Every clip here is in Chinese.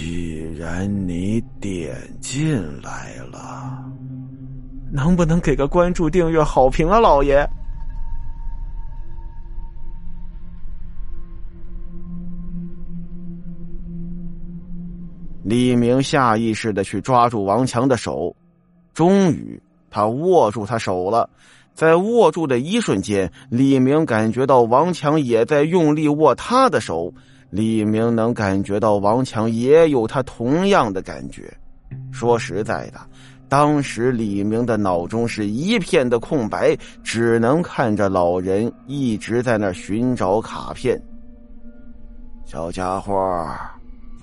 既然你点进来了，能不能给个关注、订阅、好评啊，老爷？李明下意识的去抓住王强的手，终于他握住他手了。在握住的一瞬间，李明感觉到王强也在用力握他的手。李明能感觉到王强也有他同样的感觉。说实在的，当时李明的脑中是一片的空白，只能看着老人一直在那寻找卡片。小家伙。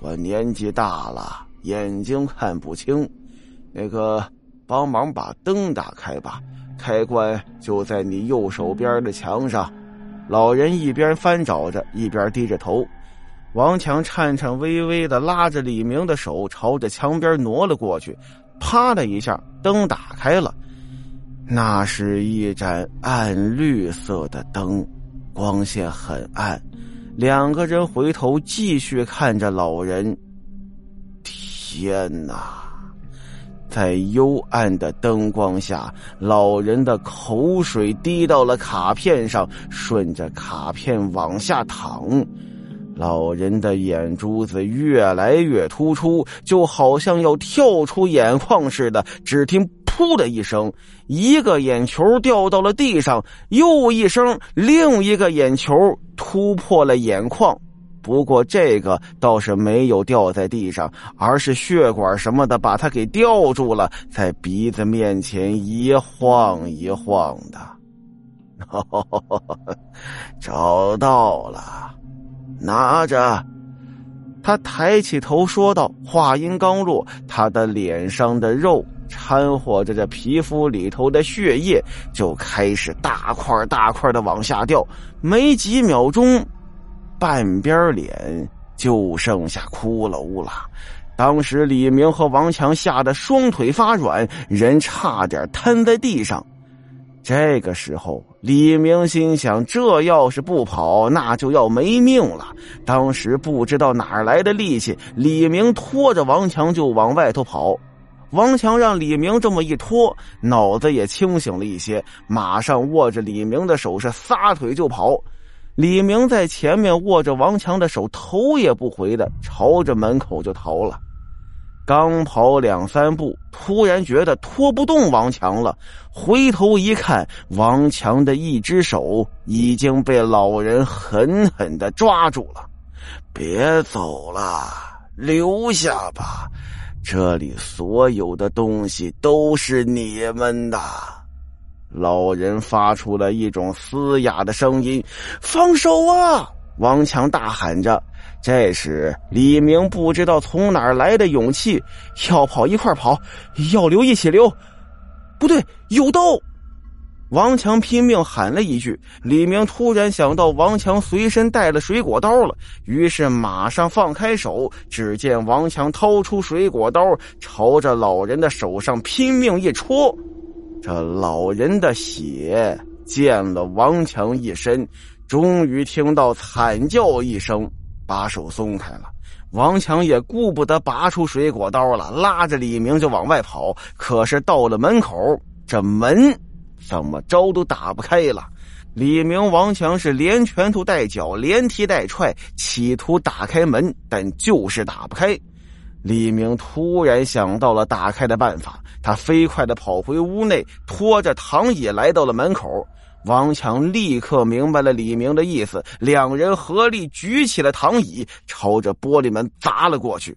我年纪大了，眼睛看不清。那个，帮忙把灯打开吧，开关就在你右手边的墙上。老人一边翻找着，一边低着头。王强颤颤巍巍的拉着李明的手，朝着墙边挪了过去。啪的一下，灯打开了。那是一盏暗绿色的灯，光线很暗。两个人回头继续看着老人。天哪！在幽暗的灯光下，老人的口水滴到了卡片上，顺着卡片往下淌。老人的眼珠子越来越突出，就好像要跳出眼眶似的。只听。噗的一声，一个眼球掉到了地上，又一声，另一个眼球突破了眼眶。不过这个倒是没有掉在地上，而是血管什么的把它给吊住了，在鼻子面前一晃一晃的。找到了，拿着。他抬起头说道，话音刚落，他的脸上的肉。掺和着这皮肤里头的血液，就开始大块大块的往下掉。没几秒钟，半边脸就剩下骷髅了。当时李明和王强吓得双腿发软，人差点瘫在地上。这个时候，李明心想：这要是不跑，那就要没命了。当时不知道哪来的力气，李明拖着王强就往外头跑。王强让李明这么一拖，脑子也清醒了一些，马上握着李明的手是撒腿就跑。李明在前面握着王强的手，头也不回的朝着门口就逃了。刚跑两三步，突然觉得拖不动王强了，回头一看，王强的一只手已经被老人狠狠的抓住了。别走了，留下吧。这里所有的东西都是你们的。老人发出了一种嘶哑的声音：“放手啊！”王强大喊着。这时，李明不知道从哪儿来的勇气，要跑一块跑，要留一起留。不对，有刀。王强拼命喊了一句，李明突然想到王强随身带了水果刀了，于是马上放开手。只见王强掏出水果刀，朝着老人的手上拼命一戳，这老人的血溅了王强一身。终于听到惨叫一声，把手松开了。王强也顾不得拔出水果刀了，拉着李明就往外跑。可是到了门口，这门。怎么着都打不开了，李明、王强是连拳头带脚，连踢带踹，企图打开门，但就是打不开。李明突然想到了打开的办法，他飞快的跑回屋内，拖着躺椅来到了门口。王强立刻明白了李明的意思，两人合力举起了躺椅，朝着玻璃门砸了过去。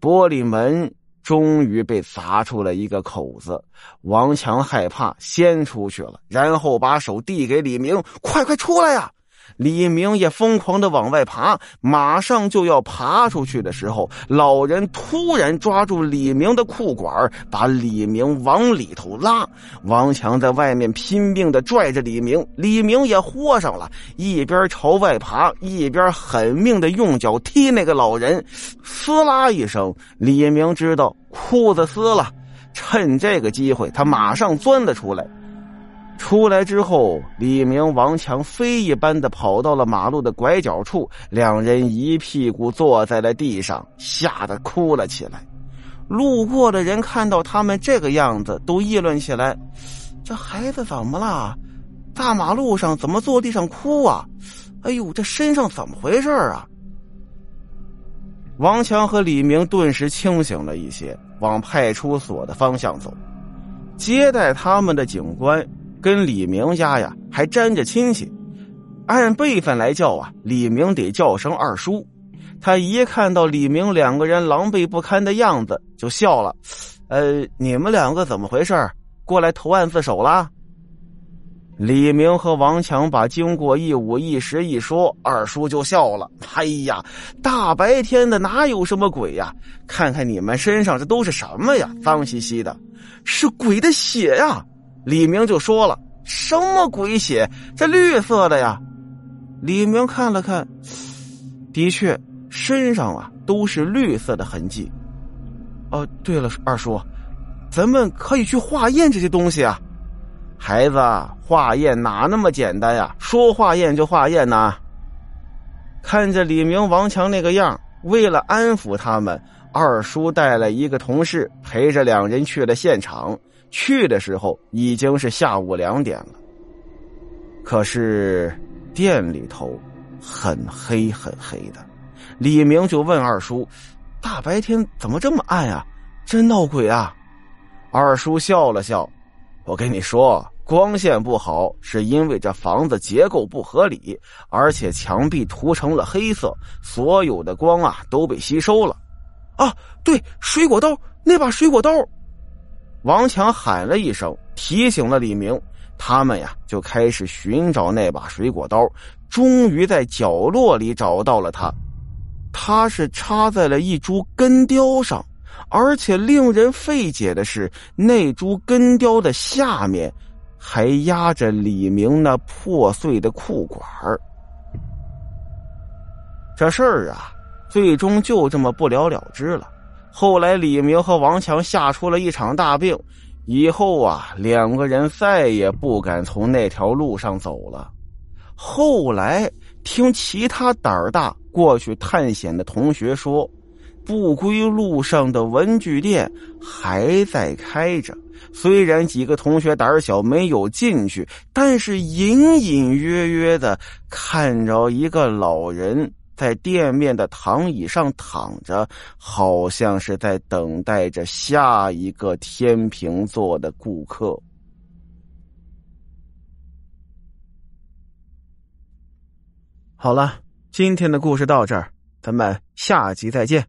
玻璃门。终于被砸出了一个口子，王强害怕，先出去了，然后把手递给李明：“快快出来呀！”李明也疯狂的往外爬，马上就要爬出去的时候，老人突然抓住李明的裤管，把李明往里头拉。王强在外面拼命的拽着李明，李明也豁上了，一边朝外爬，一边狠命的用脚踢那个老人。撕拉一声，李明知道裤子撕了，趁这个机会，他马上钻了出来。出来之后，李明、王强飞一般的跑到了马路的拐角处，两人一屁股坐在了地上，吓得哭了起来。路过的人看到他们这个样子，都议论起来：“这孩子怎么了？大马路上怎么坐地上哭啊？哎呦，这身上怎么回事啊？”王强和李明顿时清醒了一些，往派出所的方向走。接待他们的警官。跟李明家呀还沾着亲戚，按辈分来叫啊，李明得叫声二叔。他一看到李明两个人狼狈不堪的样子，就笑了。呃，你们两个怎么回事？过来投案自首了？李明和王强把经过一五一十一说，二叔就笑了。哎呀，大白天的哪有什么鬼呀？看看你们身上这都是什么呀？脏兮兮的，是鬼的血呀！李明就说了：“什么鬼血？这绿色的呀！”李明看了看，的确，身上啊都是绿色的痕迹。哦，对了，二叔，咱们可以去化验这些东西啊。孩子，化验哪那么简单呀？说化验就化验呐。看着李明、王强那个样，为了安抚他们，二叔带了一个同事陪着两人去了现场。去的时候已经是下午两点了，可是店里头很黑很黑的。李明就问二叔：“大白天怎么这么暗啊？真闹鬼啊？”二叔笑了笑：“我跟你说，光线不好是因为这房子结构不合理，而且墙壁涂成了黑色，所有的光啊都被吸收了。”啊，对，水果刀，那把水果刀。王强喊了一声，提醒了李明。他们呀，就开始寻找那把水果刀。终于在角落里找到了它，它是插在了一株根雕上，而且令人费解的是，那株根雕的下面还压着李明那破碎的裤管这事儿啊，最终就这么不了了之了。后来，李明和王强吓出了一场大病，以后啊，两个人再也不敢从那条路上走了。后来听其他胆儿大过去探险的同学说，不归路上的文具店还在开着。虽然几个同学胆儿小没有进去，但是隐隐约约的看着一个老人。在店面的躺椅上躺着，好像是在等待着下一个天平座的顾客。好了，今天的故事到这儿，咱们下集再见。